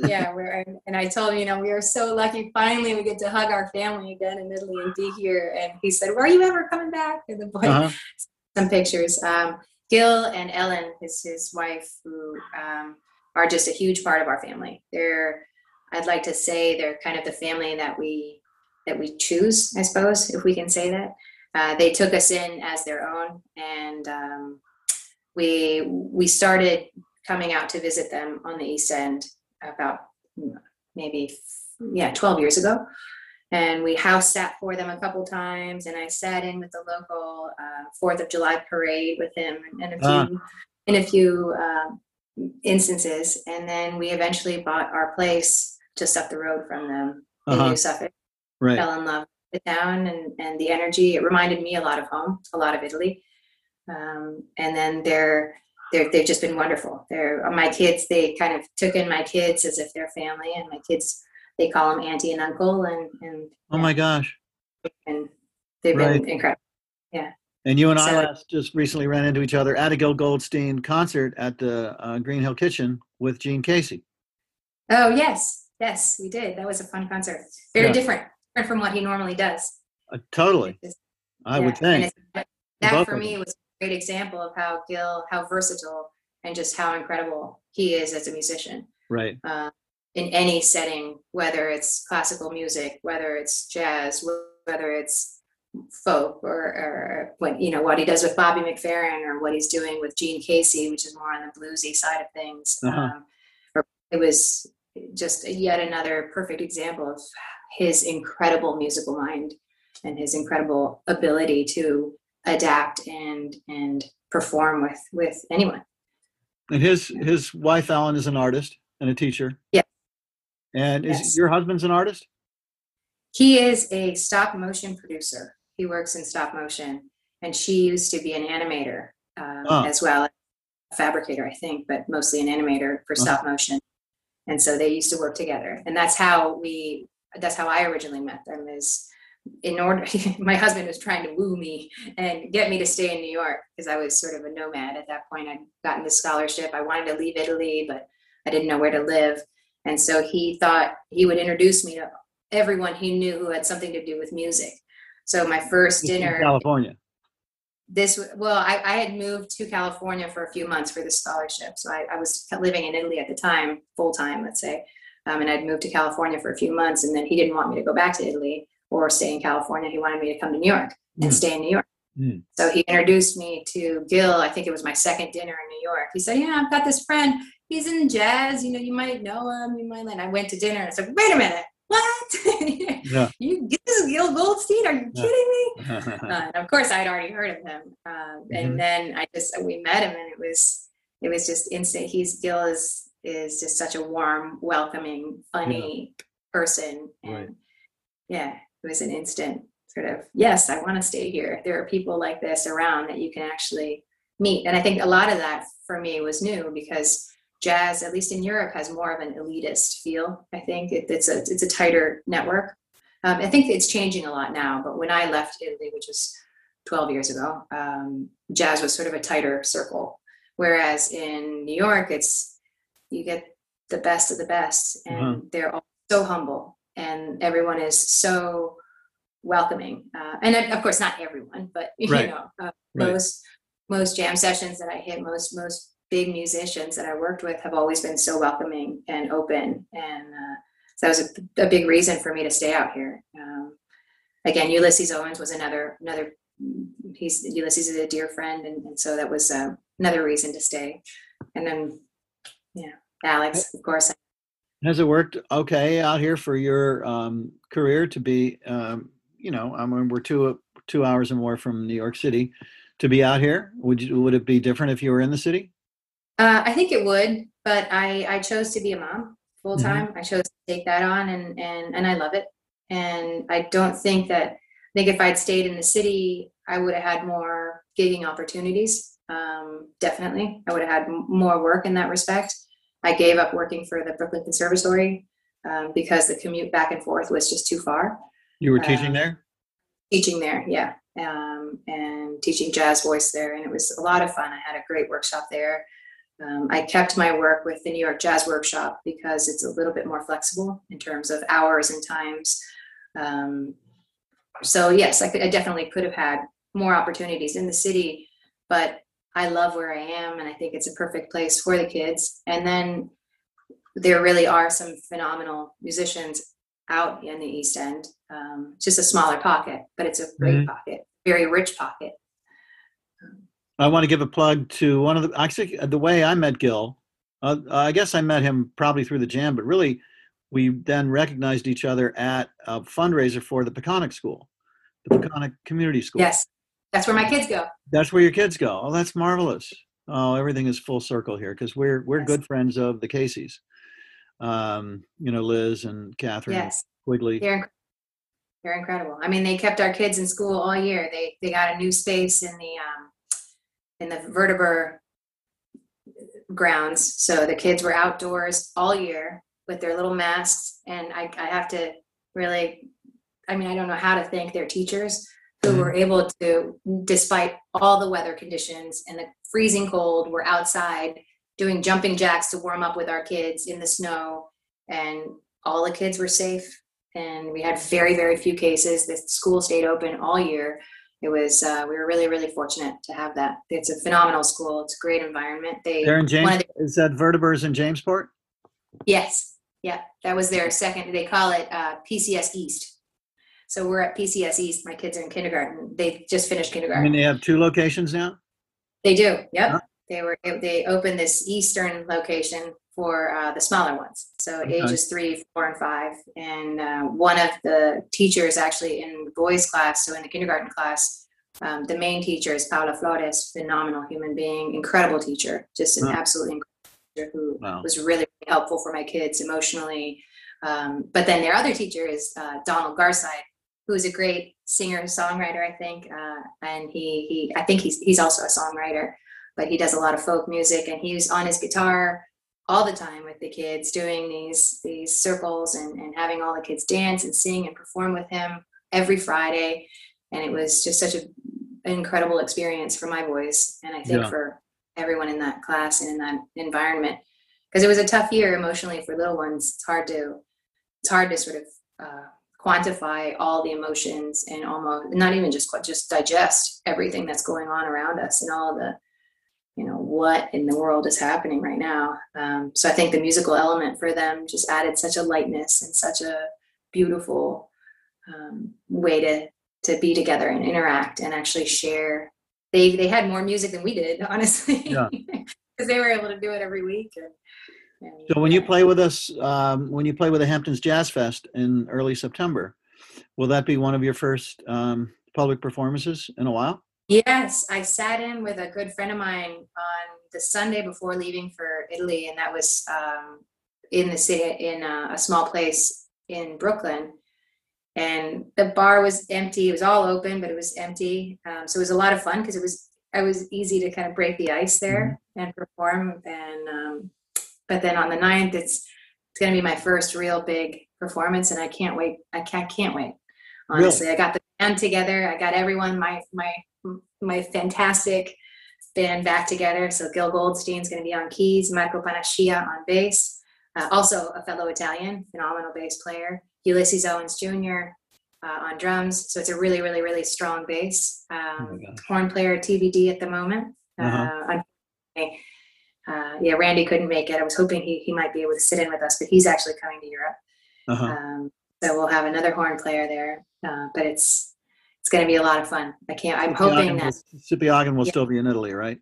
[SPEAKER 2] Yeah, we're and I told him, you know, we are so lucky. Finally, we get to hug our family again in Italy and be here. And he said, "Are you ever coming back?" And the boy,
[SPEAKER 1] Uh-huh.
[SPEAKER 2] some pictures. Um, Gil and Ellen, his his wife, who um, are just a huge part of our family. They're, I'd like to say, they're kind of the family that we that we choose, I suppose, if we can say that. Uh, they took us in as their own, and um, we we started coming out to visit them on the East End about mm, maybe yeah 12 years ago and we house sat for them a couple times and i sat in with the local uh, fourth of july parade with him in a few
[SPEAKER 1] Ah.
[SPEAKER 2] in a few um, instances and then we eventually bought our place just up the road from them in
[SPEAKER 1] Uh-huh.
[SPEAKER 2] new suffolk
[SPEAKER 1] Right.
[SPEAKER 2] fell in love with the town and, and the energy. It reminded me a lot of home, a lot of Italy. Um, and then they're, they're, they've just been wonderful. They're my kids. They kind of took in my kids as if they're family and my kids, they call them auntie and uncle and, and,
[SPEAKER 1] Oh my gosh.
[SPEAKER 2] and they've been
[SPEAKER 1] Right.
[SPEAKER 2] Yeah.
[SPEAKER 1] And you and I
[SPEAKER 2] So-
[SPEAKER 1] last just recently ran into each other at a Gil Goldstein concert at the uh, Green Hill Kitchen with Gene Casey.
[SPEAKER 2] Oh yes. Yes, we did. That was a fun concert. Very
[SPEAKER 1] Yeah.
[SPEAKER 2] different, different from what he normally does.
[SPEAKER 1] Uh, totally,
[SPEAKER 2] It's-
[SPEAKER 1] I
[SPEAKER 2] Yeah,
[SPEAKER 1] would think.
[SPEAKER 2] that
[SPEAKER 1] Both
[SPEAKER 2] for me was great example of how Gil, how versatile and just how incredible he is as a musician
[SPEAKER 1] Right.
[SPEAKER 2] uh, in any setting, whether it's classical music, whether it's jazz, whether it's folk, or, or what you know what he does with Bobby McFerrin, or what he's doing with Gene Casey, which is more on the bluesy side of things.
[SPEAKER 1] Uh-huh.
[SPEAKER 2] Um, it was just yet another perfect example of his incredible musical mind and his incredible ability to adapt and and perform with with anyone.
[SPEAKER 1] And his his wife Alan is an artist and a teacher.
[SPEAKER 2] Yeah.
[SPEAKER 1] And is
[SPEAKER 2] Yes.
[SPEAKER 1] your husband's an artist?
[SPEAKER 2] He is a stop motion producer. He works in stop motion, and she used to be an animator um,
[SPEAKER 1] Oh.
[SPEAKER 2] as well, a fabricator, I think, but mostly an animator for stop motion. And so they used to work together, and that's how we. That's how I originally met them. Is in order, (laughs) my husband was trying to woo me and get me to stay in New York because I was sort of a nomad at that point. I'd gotten the scholarship. I wanted to leave Italy, but I didn't know where to live. And so he thought he would introduce me to everyone he knew who had something to do with music. So my first
[SPEAKER 1] This is in
[SPEAKER 2] dinner,
[SPEAKER 1] California.
[SPEAKER 2] this well, I, I had moved to California for a few months for the scholarship. So I, I was living in Italy at the time, full time, let's say, um, and I'd moved to California for a few months, and then he didn't want me to go back to Italy or stay in California. He wanted me to come to New York and
[SPEAKER 1] Mm.
[SPEAKER 2] stay in New York.
[SPEAKER 1] Mm.
[SPEAKER 2] So he introduced me to Gil. I think it was my second dinner in New York. He said, "Yeah, I've got this friend. He's in jazz. You know, you might know him. You might." And I went to dinner and I said, "Wait a minute, what? (laughs)
[SPEAKER 1] Yeah.
[SPEAKER 2] you this is Gil Goldstein? Are you
[SPEAKER 1] Yeah.
[SPEAKER 2] kidding me?" (laughs) Uh, and of course, I'd already heard of him. Um,
[SPEAKER 1] Mhm.
[SPEAKER 2] And then I just we met him, and it was it was just instant. He's Gil is is just such a warm, welcoming, funny person, and
[SPEAKER 1] Right.
[SPEAKER 2] yeah, it was an instant sort of yes, I want to stay here. There are people like this around that you can actually meet, and I think a lot of that for me was new because jazz, at least in Europe, has more of an elitist feel. I think it, it's a it's a tighter network. Um, I think it's changing a lot now, but when I left Italy, which was 12 years ago, um, jazz was sort of a tighter circle. Whereas in New York, it's you get the best of the best, and
[SPEAKER 1] Uh-huh.
[SPEAKER 2] they're all so humble, and everyone is so welcoming. Uh, and of- of course, not everyone, but (laughs) you
[SPEAKER 1] Right.
[SPEAKER 2] know, uh,
[SPEAKER 1] Right.
[SPEAKER 2] most most jam sessions that I hit, most most big musicians that I worked with have always been so welcoming and open, and uh, so that was a, a big reason for me to stay out here. Um, again, Ulysses Owens was another another. He's Ulysses is a dear friend, and, and so that was uh, another reason to stay. And then, yeah, Alex, of course.
[SPEAKER 1] Has it worked okay out here for your um, career to be, um, you know, I mean, we're two two hours and more from New York City. To be out here, would you, would it be different if you were in the city?
[SPEAKER 2] Uh, I think it would, but I I chose to be a mom full time. I chose to take that on, and and and I love it. And I don't think that I think if I'd stayed in the city, I would have had more gigging opportunities. Um, definitely, I would have had m- more work in that respect. I gave up working for the Brooklyn Conservatory um, because the commute back and forth was just too far.
[SPEAKER 1] You were teaching
[SPEAKER 2] Um,
[SPEAKER 1] there.
[SPEAKER 2] teaching there yeah um, and teaching jazz voice there and it was a lot of fun i had a great workshop there um, i kept my work with the new york jazz workshop because it's a little bit more flexible in terms of hours and times um, so yes I, could, I definitely could have had more opportunities in the city but i love where i am and i think it's a perfect place for the kids and then there really are some phenomenal musicians out in the East End. Um, just a smaller pocket, but it's a great
[SPEAKER 1] Mhm.
[SPEAKER 2] pocket, very rich pocket.
[SPEAKER 1] I want to give a plug to one of the actually the way I met Gil. Uh, I guess I met him probably through the jam, but really we then recognized each other at a fundraiser for the Peconic School, the Peconic Community School.
[SPEAKER 2] Yes, that's where my kids go.
[SPEAKER 1] That's where your kids go. Oh, that's marvelous. Oh, everything is full circle here because we're we're
[SPEAKER 2] Yes.
[SPEAKER 1] good friends of the Caseys. Um, you know, Liz and Catherine
[SPEAKER 2] Yes,
[SPEAKER 1] Quigley.
[SPEAKER 2] they're inc- they're incredible. I mean, they kept our kids in school all year. They they got a new space in the um, in the vertebra grounds, so the kids were outdoors all year with their little masks. And I I have to really, I mean, I don't know how to thank their teachers who were able to, despite all the weather conditions and the freezing cold, were outside doing jumping jacks to warm up with our kids in the snow, and all the kids were safe. And we had very very few cases. The school stayed open all year. It was uh, we were really really fortunate to have that. It's a phenomenal school. It's a great environment. They
[SPEAKER 1] They're in James. Is that Vertebers in Jamesport?
[SPEAKER 2] yes. Yeah that was their second they call it uh, pcs east so we're at pcs east my kids are in kindergarten they just finished
[SPEAKER 1] I
[SPEAKER 2] kindergarten
[SPEAKER 1] mean, they have two locations now.
[SPEAKER 2] They do. Yep.
[SPEAKER 1] Huh?
[SPEAKER 2] They were. They opened this eastern location for uh, the smaller ones, so
[SPEAKER 1] Okay.
[SPEAKER 2] ages three, four, and five. And uh, one of the teachers, actually in the boys' class, so in the kindergarten class, um, the main teacher is Paula Flores, phenomenal human being, incredible teacher, just an absolutely incredible teacher who
[SPEAKER 1] Wow.
[SPEAKER 2] was really helpful for my kids emotionally. Um, but then their other teacher is uh, Donald Garside, who is a great singer songwriter, I think, uh, and he he I think he's he's also a songwriter, but he does a lot of folk music, and he was on his guitar all the time with the kids, doing these these circles and and having all the kids dance and sing and perform with him every Friday, and it was just such a, an incredible experience for my boys, and I think
[SPEAKER 1] Yeah.
[SPEAKER 2] for everyone in that class and in that environment, because it was a tough year emotionally for little ones. It's hard to it's hard to sort of uh, quantify all the emotions and almost not even just just digest everything that's going on around us and all the you know what in the world is happening right now. Um, so i think the musical element for them just added such a lightness and such a beautiful um, way to to be together and interact and actually share. They they had more music than we did (laughs) honestly.
[SPEAKER 1] Yeah. (laughs)
[SPEAKER 2] because they were able to do it every week and
[SPEAKER 1] So when you play with us, um, when you play with the Hamptons Jazz Fest in early September, will that be one of your first um, public performances in a while?
[SPEAKER 2] Yes, I sat in with a good friend of mine on the Sunday before leaving for Italy, and that was um, in the city, in a, a small place in Brooklyn. And the bar was empty; it was all open, but it was empty. Um, so it was a lot of fun because it was I was easy to kind of break the ice there and perform. And um, but then on the 9th, it's it's going to be my first real big performance, and I can't wait. I can't can't wait.
[SPEAKER 1] Really?
[SPEAKER 2] Honestly, I got the band together. I got everyone. My my my fantastic band back together. So Gil Goldstein's going to be on keys, Michael Panaccia on bass, uh, also a fellow Italian, phenomenal bass player, Ulysses Owens Jr. Uh, on drums. So it's a really, really, really strong bass.
[SPEAKER 1] Oh
[SPEAKER 2] Um,
[SPEAKER 1] gosh.
[SPEAKER 2] horn player TBD at the moment.
[SPEAKER 1] Uh-huh.
[SPEAKER 2] Uh, uh, yeah, Randy couldn't make it. I was hoping he, he might be able to sit in with us, but he's actually coming to Europe.
[SPEAKER 1] Uh-huh.
[SPEAKER 2] Um, so we'll have another horn player there, uh, but it's it's going to be a lot of fun. I can't. I'm hoping that
[SPEAKER 1] Sipiagin will
[SPEAKER 2] Yeah.
[SPEAKER 1] still be in Italy, right?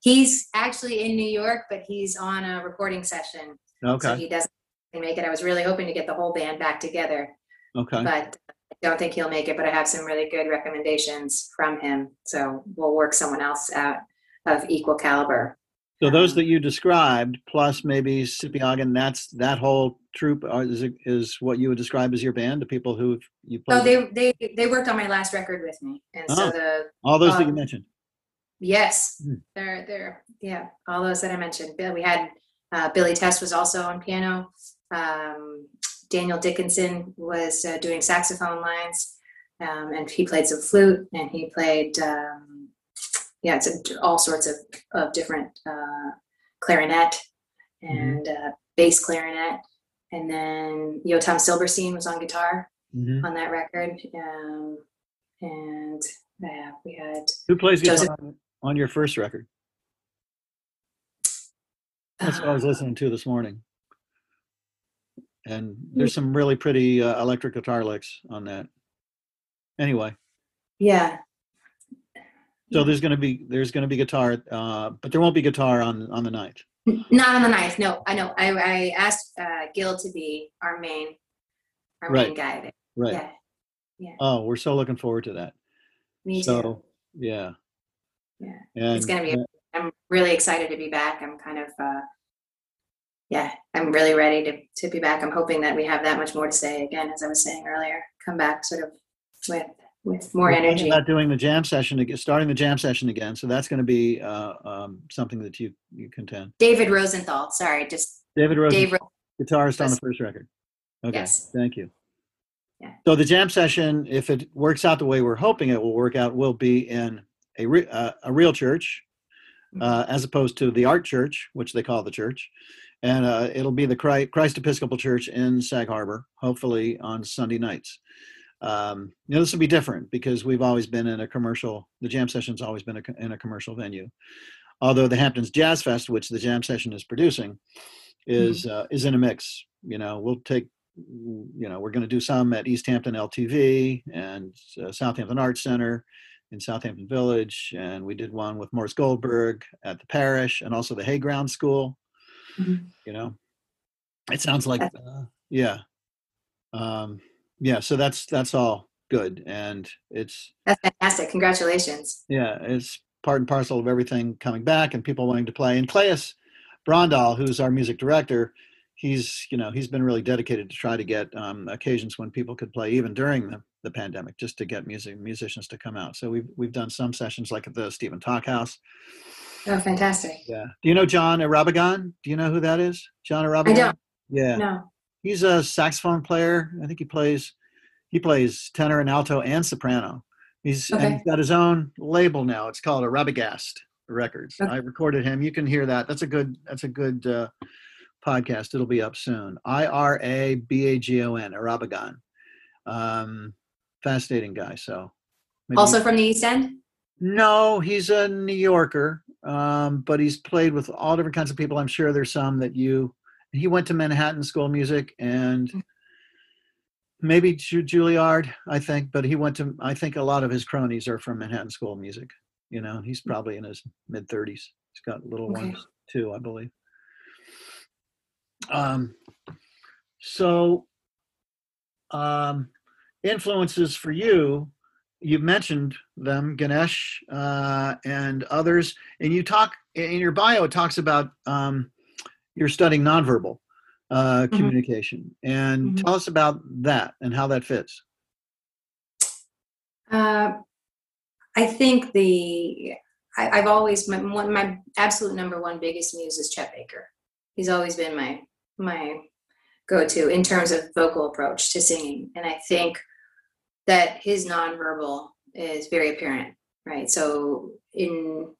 [SPEAKER 2] he's actually in New York, but he's on a recording session, so
[SPEAKER 1] Okay.
[SPEAKER 2] he doesn't make it. I was really hoping to get the whole band back together,
[SPEAKER 1] Okay.
[SPEAKER 2] but I don't think he'll make it. But I have some really good recommendations from him, so we'll work someone else out of equal caliber.
[SPEAKER 1] So those
[SPEAKER 2] Um,
[SPEAKER 1] that you described, plus maybe Sipiagin, that's that whole troupe are, is, is what you would describe as your band, the people who you
[SPEAKER 2] Oh,
[SPEAKER 1] played with?
[SPEAKER 2] they they they worked on my last record with me, and so
[SPEAKER 1] Oh.
[SPEAKER 2] the
[SPEAKER 1] All those that you
[SPEAKER 2] um,
[SPEAKER 1] mentioned.
[SPEAKER 2] Yes,
[SPEAKER 1] Hmm.
[SPEAKER 2] they're they're yeah, all those that I mentioned. Bill- We had uh, Billy Test was also on piano. Um, Daniel Dickinson was uh, doing saxophone lines, um, and he played some flute, and he played um, yeah, it's a, all sorts of of different uh, clarinet and uh, bass clarinet, and then Yotam Silberstein was on guitar
[SPEAKER 1] Mhm.
[SPEAKER 2] on that record, um, and yeah, we had
[SPEAKER 1] Who plays
[SPEAKER 2] Joseph-
[SPEAKER 1] on- on your first record? That's what I was
[SPEAKER 2] uh,
[SPEAKER 1] listening to this morning. And there's some really pretty uh, electric guitar licks on that. Anyway,
[SPEAKER 2] Yeah.
[SPEAKER 1] So there's going to be there's going to be guitar, uh, but there won't be guitar on on the ninth.
[SPEAKER 2] Not on the ninth. No, I know. I, I asked uh, Gil to be our main, our main
[SPEAKER 1] Right.
[SPEAKER 2] guy. There.
[SPEAKER 1] Right.
[SPEAKER 2] Yeah,
[SPEAKER 1] Oh, we're so looking forward to that.
[SPEAKER 2] me
[SPEAKER 1] so
[SPEAKER 2] too.
[SPEAKER 1] yeah.
[SPEAKER 2] Yeah.
[SPEAKER 1] And,
[SPEAKER 2] It's gonna be.
[SPEAKER 1] uh,
[SPEAKER 2] I'm really excited to be back. I'm kind of. Uh, yeah, I'm really ready to to be back. I'm hoping that we have that much more to say again, as I was saying earlier. Come back sort of with with more
[SPEAKER 1] we're
[SPEAKER 2] energy.
[SPEAKER 1] About doing the jam session again, starting the jam session again. So that's going to be uh, um, something that you you contend.
[SPEAKER 2] David Rosenthal. Sorry, just
[SPEAKER 1] David Rosenthal,
[SPEAKER 2] Dave.
[SPEAKER 1] Guitarist on the first record. Okay.
[SPEAKER 2] Yes.
[SPEAKER 1] Thank you.
[SPEAKER 2] Yeah.
[SPEAKER 1] So the jam session, if it works out the way we're hoping it will work out, will be in a re- uh, a real church, uh, as opposed to the art church, which they call the church, and uh, it'll be the Christ, Christ Episcopal Church in Sag Harbor, hopefully on Sunday nights. Um, you know, this will be different because we've always been in a commercial. The jam session's always been a, in a commercial venue, although the Hamptons Jazz Fest, which the jam session is producing, is uh, is in a mix. You know, we'll take you know, we're going to do some at East Hampton LTV and uh, Southampton Arts Center in Southampton Village, and we did one with Morris Goldberg at the parish and also the Hayground School.
[SPEAKER 2] Mhm.
[SPEAKER 1] You know, it sounds like, uh, yeah, um, yeah. So that's that's all good, and it's
[SPEAKER 2] That's fantastic. Congratulations.
[SPEAKER 1] yeah, it's part and parcel of everything coming back and people wanting to play. And Claes Brondal, who's our music director, he's you know he's been really dedicated to try to get um, occasions when people could play even during the, the pandemic, just to get music musicians to come out. So we've we've done some sessions like at the Stephen Talkhouse.
[SPEAKER 2] Oh, fantastic.
[SPEAKER 1] Yeah. Do you know John Irabagon? Do you know who that is? John Irabagon.
[SPEAKER 2] I don't.
[SPEAKER 1] Yeah.
[SPEAKER 2] No.
[SPEAKER 1] He's a saxophone player. I think he plays he plays tenor and alto and soprano. He's and
[SPEAKER 2] Okay.
[SPEAKER 1] he's got his own label now. It's called Irabbagast Records.
[SPEAKER 2] Okay.
[SPEAKER 1] I recorded him. You can hear that. That's a good that's a good uh, podcast. It'll be up soon. I R A B A G O N, Irabagon. Um, fascinating guy. So
[SPEAKER 2] Also from the East End.
[SPEAKER 1] no, he's a New Yorker, um, but he's played with all different kinds of people. I'm sure there's some that you. He went to Manhattan School of Music and maybe Ju- Juilliard, I think, but he went to. I think a lot of his cronies are from Manhattan School of Music. You know, he's probably in his mid 30s. He's got little
[SPEAKER 2] Okay.
[SPEAKER 1] ones too, I believe. Um, so, um, influences for you you mentioned them, Ganesh uh, and others, and you talk in your bio. It talks about um, you're studying nonverbal uh,
[SPEAKER 2] Mhm.
[SPEAKER 1] communication, and
[SPEAKER 2] Mhm.
[SPEAKER 1] tell us about that and how that fits.
[SPEAKER 2] Uh, I think the I, I've always my one my absolute number one biggest muse is Chet Baker. He's always been my my go-to in terms of vocal approach to singing, and I think that his nonverbal is very apparent, right? So in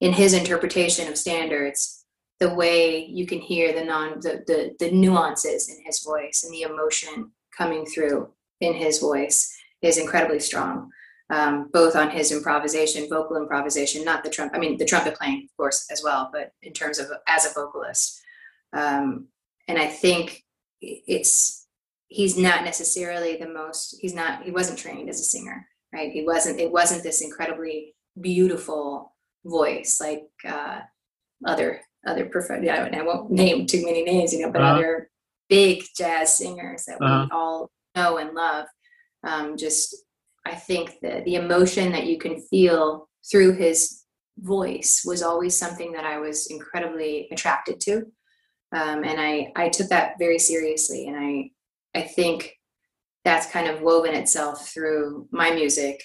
[SPEAKER 2] in his interpretation of standards, the way you can hear the non the the, the nuances in his voice and the emotion coming through in his voice is incredibly strong um, both on his improvisation, vocal improvisation, not the trumpet. I mean, the trumpet playing, of course, as well, but in terms of as a vocalist. Um, and I think it's he's not necessarily the most. He's not. He wasn't trained as a singer, right? He wasn't. It wasn't this incredibly beautiful voice like uh, other other yeah, I won't name too many names, you know, but
[SPEAKER 1] Uh-huh.
[SPEAKER 2] other big jazz singers that
[SPEAKER 1] Uh-huh.
[SPEAKER 2] we all know and love. Um, just I think the the emotion that you can feel through his voice was always something that I was incredibly attracted to, um, and I I took that very seriously, and I I think that's kind of woven itself through my music.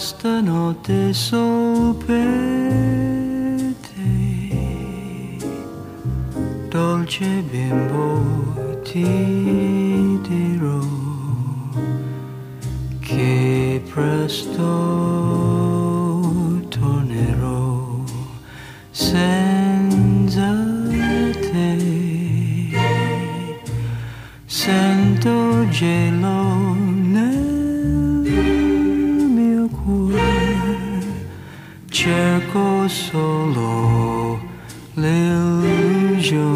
[SPEAKER 4] Questa notte sol per te, dolce bimbo ti dirò che presto tornerò senza te. Sento gelo cerco solo l'illusione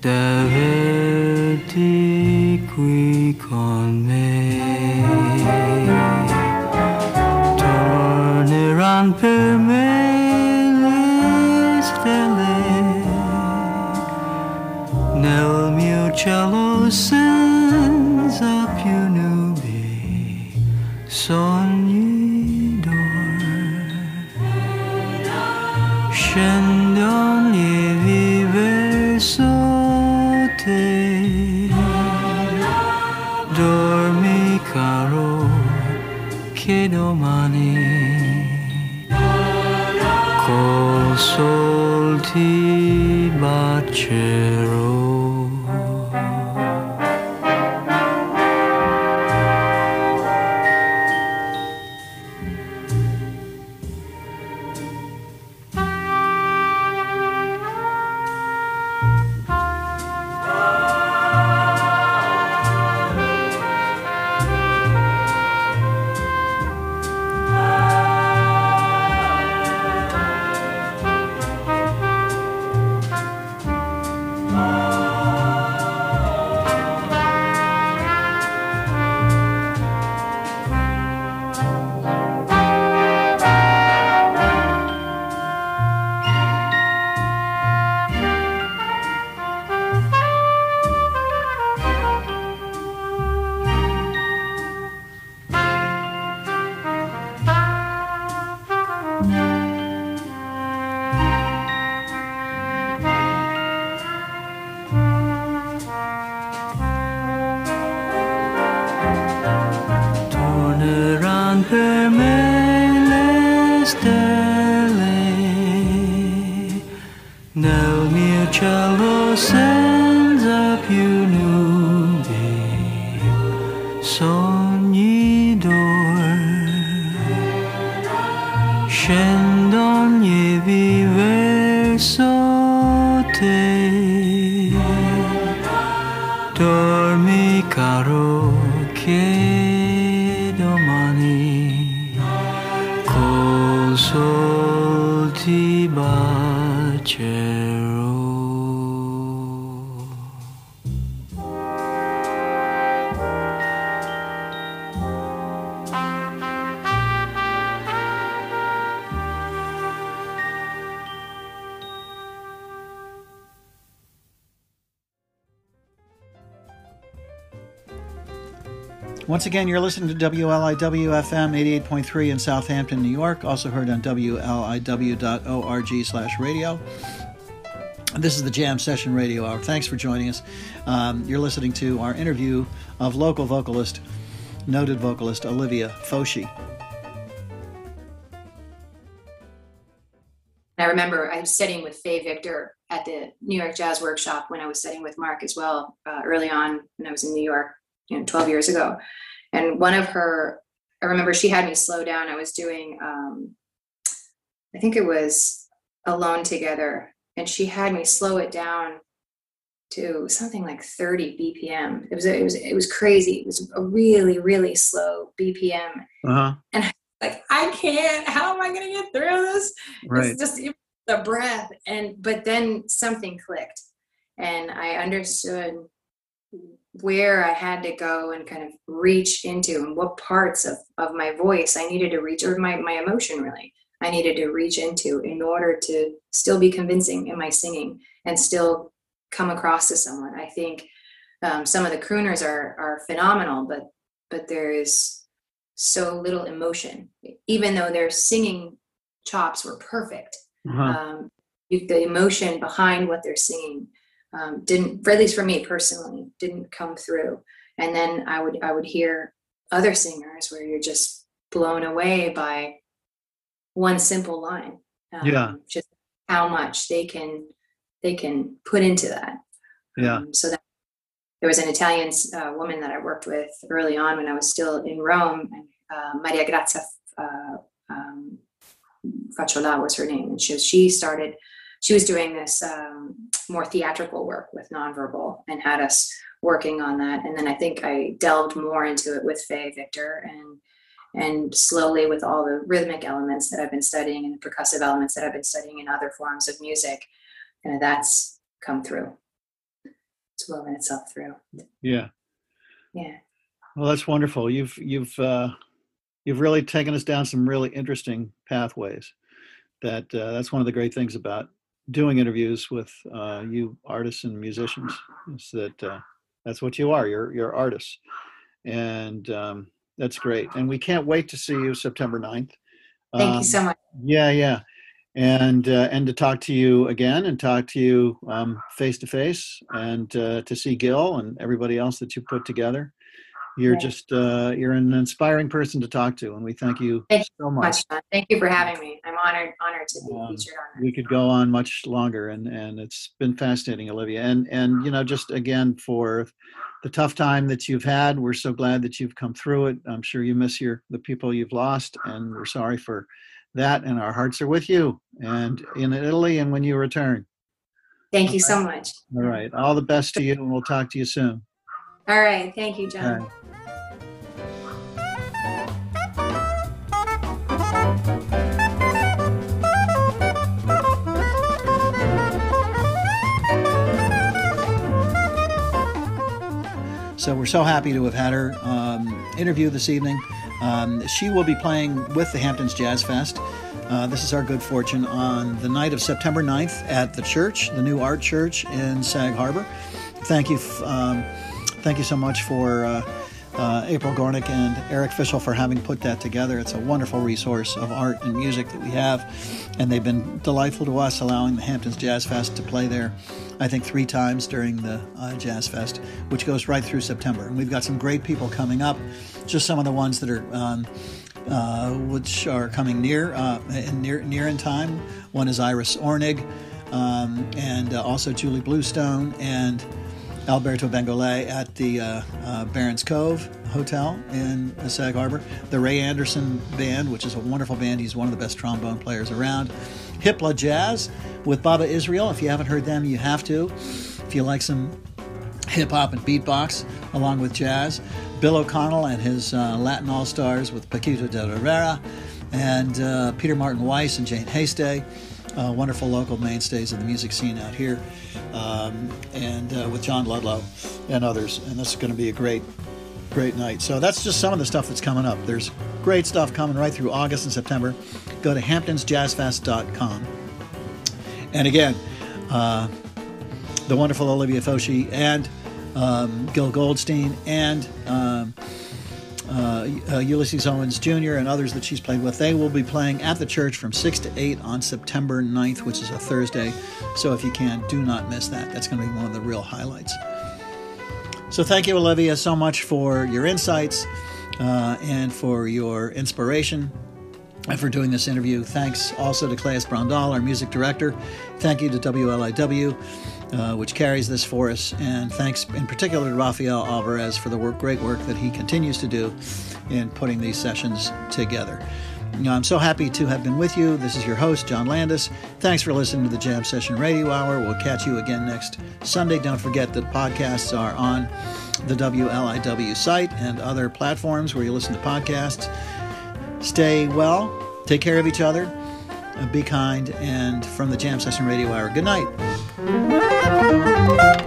[SPEAKER 4] d'averti qui con me. Torneranno per me le stelle nel mio cielo dormi caro che domani col sol ti bacerò. Te dormi caro
[SPEAKER 1] Once again, you're listening to WLIW FM 88.3 in Southampton, New York, also heard on WLIW.org slash radio. This is the Jam Session Radio Hour. Thanks for joining us. Um, you're listening to our interview of local vocalist, noted vocalist Olivia Foschi.
[SPEAKER 2] I remember I was studying with Fay Victor at the New York Jazz Workshop when I was studying with Marc as well uh, early on when I was in New York, you know, 12 years ago. And one of her, I remember she had me slow down. I was doing, um, I think it was Alone Together, and she had me slow it down to something like 30 BPM. It was it was it was crazy. It was a really really slow BPM.
[SPEAKER 1] Uh huh.
[SPEAKER 2] And like I can't. How am I going to get through this?
[SPEAKER 1] Right.
[SPEAKER 2] It's just the breath. And but then something clicked, and I understood where I had to go and kind of reach into and what parts of, of my voice I needed to reach or my, my emotion really I needed to reach into in order to still be convincing in my singing and still come across to someone. I think um, some of the crooners are are phenomenal, but but there is so little emotion, even though their singing chops were perfect.
[SPEAKER 1] Uh-huh.
[SPEAKER 2] Um, the emotion behind what they're singing um, didn't, for at least for me personally, didn't come through. And then I would I would hear other singers where you're just blown away by one simple line. Um,
[SPEAKER 1] Yeah.
[SPEAKER 2] Just how much they can they can put into that.
[SPEAKER 1] Yeah.
[SPEAKER 2] Um, so that there was an Italian uh, woman that I worked with early on when I was still in Rome, and uh, Maria Grazia uh, um, Facciola was her name, and she she started. She was doing this um, more theatrical work with nonverbal, and had us working on that. And then I think I delved more into it with Fay Victor, and and slowly with all the rhythmic elements that I've been studying and the percussive elements that I've been studying in other forms of music, and that's come through. It's woven itself through.
[SPEAKER 1] Yeah.
[SPEAKER 2] Yeah.
[SPEAKER 1] Well, that's wonderful. You've you've uh, you've really taken us down some really interesting pathways. That uh, that's one of the great things about doing interviews with uh, you artists and musicians is that uh, that's what you are. You're you're artists, and um, that's great. And we can't wait to see you September 9th.
[SPEAKER 2] Thank
[SPEAKER 1] Um,
[SPEAKER 2] you so much.
[SPEAKER 1] Yeah, yeah, and uh, and to talk to you again and talk to you face to face and uh, to see Gil and everybody else that you put together. You're
[SPEAKER 2] Right.
[SPEAKER 1] just uh, you're an inspiring person to talk to, and we thank you
[SPEAKER 2] Thank
[SPEAKER 1] so
[SPEAKER 2] much. Thank you for having me. I'm honored honored to be
[SPEAKER 1] Um,
[SPEAKER 2] featured on
[SPEAKER 1] We could go on much longer, and and it's been fascinating, Olivia. And and you know, just again for the tough time that you've had, we're so glad that you've come through it. I'm sure you miss your the people you've lost, and we're sorry for that. And our hearts are with you, and in Italy, and when you return.
[SPEAKER 2] Thank you so much.
[SPEAKER 1] All right. All the best to you, and we'll talk to you soon.
[SPEAKER 2] All right. Thank you, John.
[SPEAKER 1] So we're so happy to have had her um, interview this evening. Um, she will be playing with the Hamptons Jazz Fest. Uh, this is our good fortune on the night of September 9th at the church, the new art church in Sag Harbor. Thank you, f- um, thank you so much for uh, uh, April Gornick and Eric Fischl for having put that together. It's a wonderful resource of art and music that we have, and they've been delightful to us, allowing the Hamptons Jazz Fest to play there. I think three times during the uh, Jazz Fest, which goes right through September. And we've got some great people coming up. Just some of the ones that are um, uh, which are coming near, uh, near, near in time. One is Iris Ornig, um, and uh, also Julie Bluestone and Alberto Bengolet at the uh, uh, Barons Cove Hotel in Sag Harbor. The Ray Anderson Band, which is a wonderful band. He's one of the best trombone players around. Hipla Jazz with Baba Israel. If you haven't heard them, you have to. If you like some hip hop and beatbox along with jazz. Bill O'Connell and his uh, Latin All Stars with Paquito D'Rivera, and uh, Peter Martin Weiss and Jane Hastay, uh, wonderful local mainstays of the music scene out here, um, and uh, with John Ludlow and others. And this is going to be a great, great night. So that's just some of the stuff that's coming up. There's great stuff coming right through August and September. Go to hamptonsjazzfest.com. And again, uh, the wonderful Olivia Foschi and um, Gil Goldstein and um, uh, uh, Ulysses Owens Jr. and others that she's played with. They will be playing at the church from 6 to 8 on September 9th, which is a Thursday. So if you can, do not miss that. That's going to be one of the real highlights. So thank you, Olivia, so much for your insights uh, and for your inspiration and for doing this interview. Thanks also to Claes Brondal, our music director. Thank you to WLIW uh, which carries this for us. And thanks in particular to Rafael Alvarez for the work, great work that he continues to do in putting these sessions together. You know, I'm so happy to have been with you. This is your host, John Landis. Thanks for listening to the Jam Session Radio Hour. We'll catch you again next Sunday. Don't forget that podcasts are on the WLIW site and other platforms where you listen to podcasts. Stay well, take care of each other, be kind, and from the Jam Session Radio Hour, good night. Música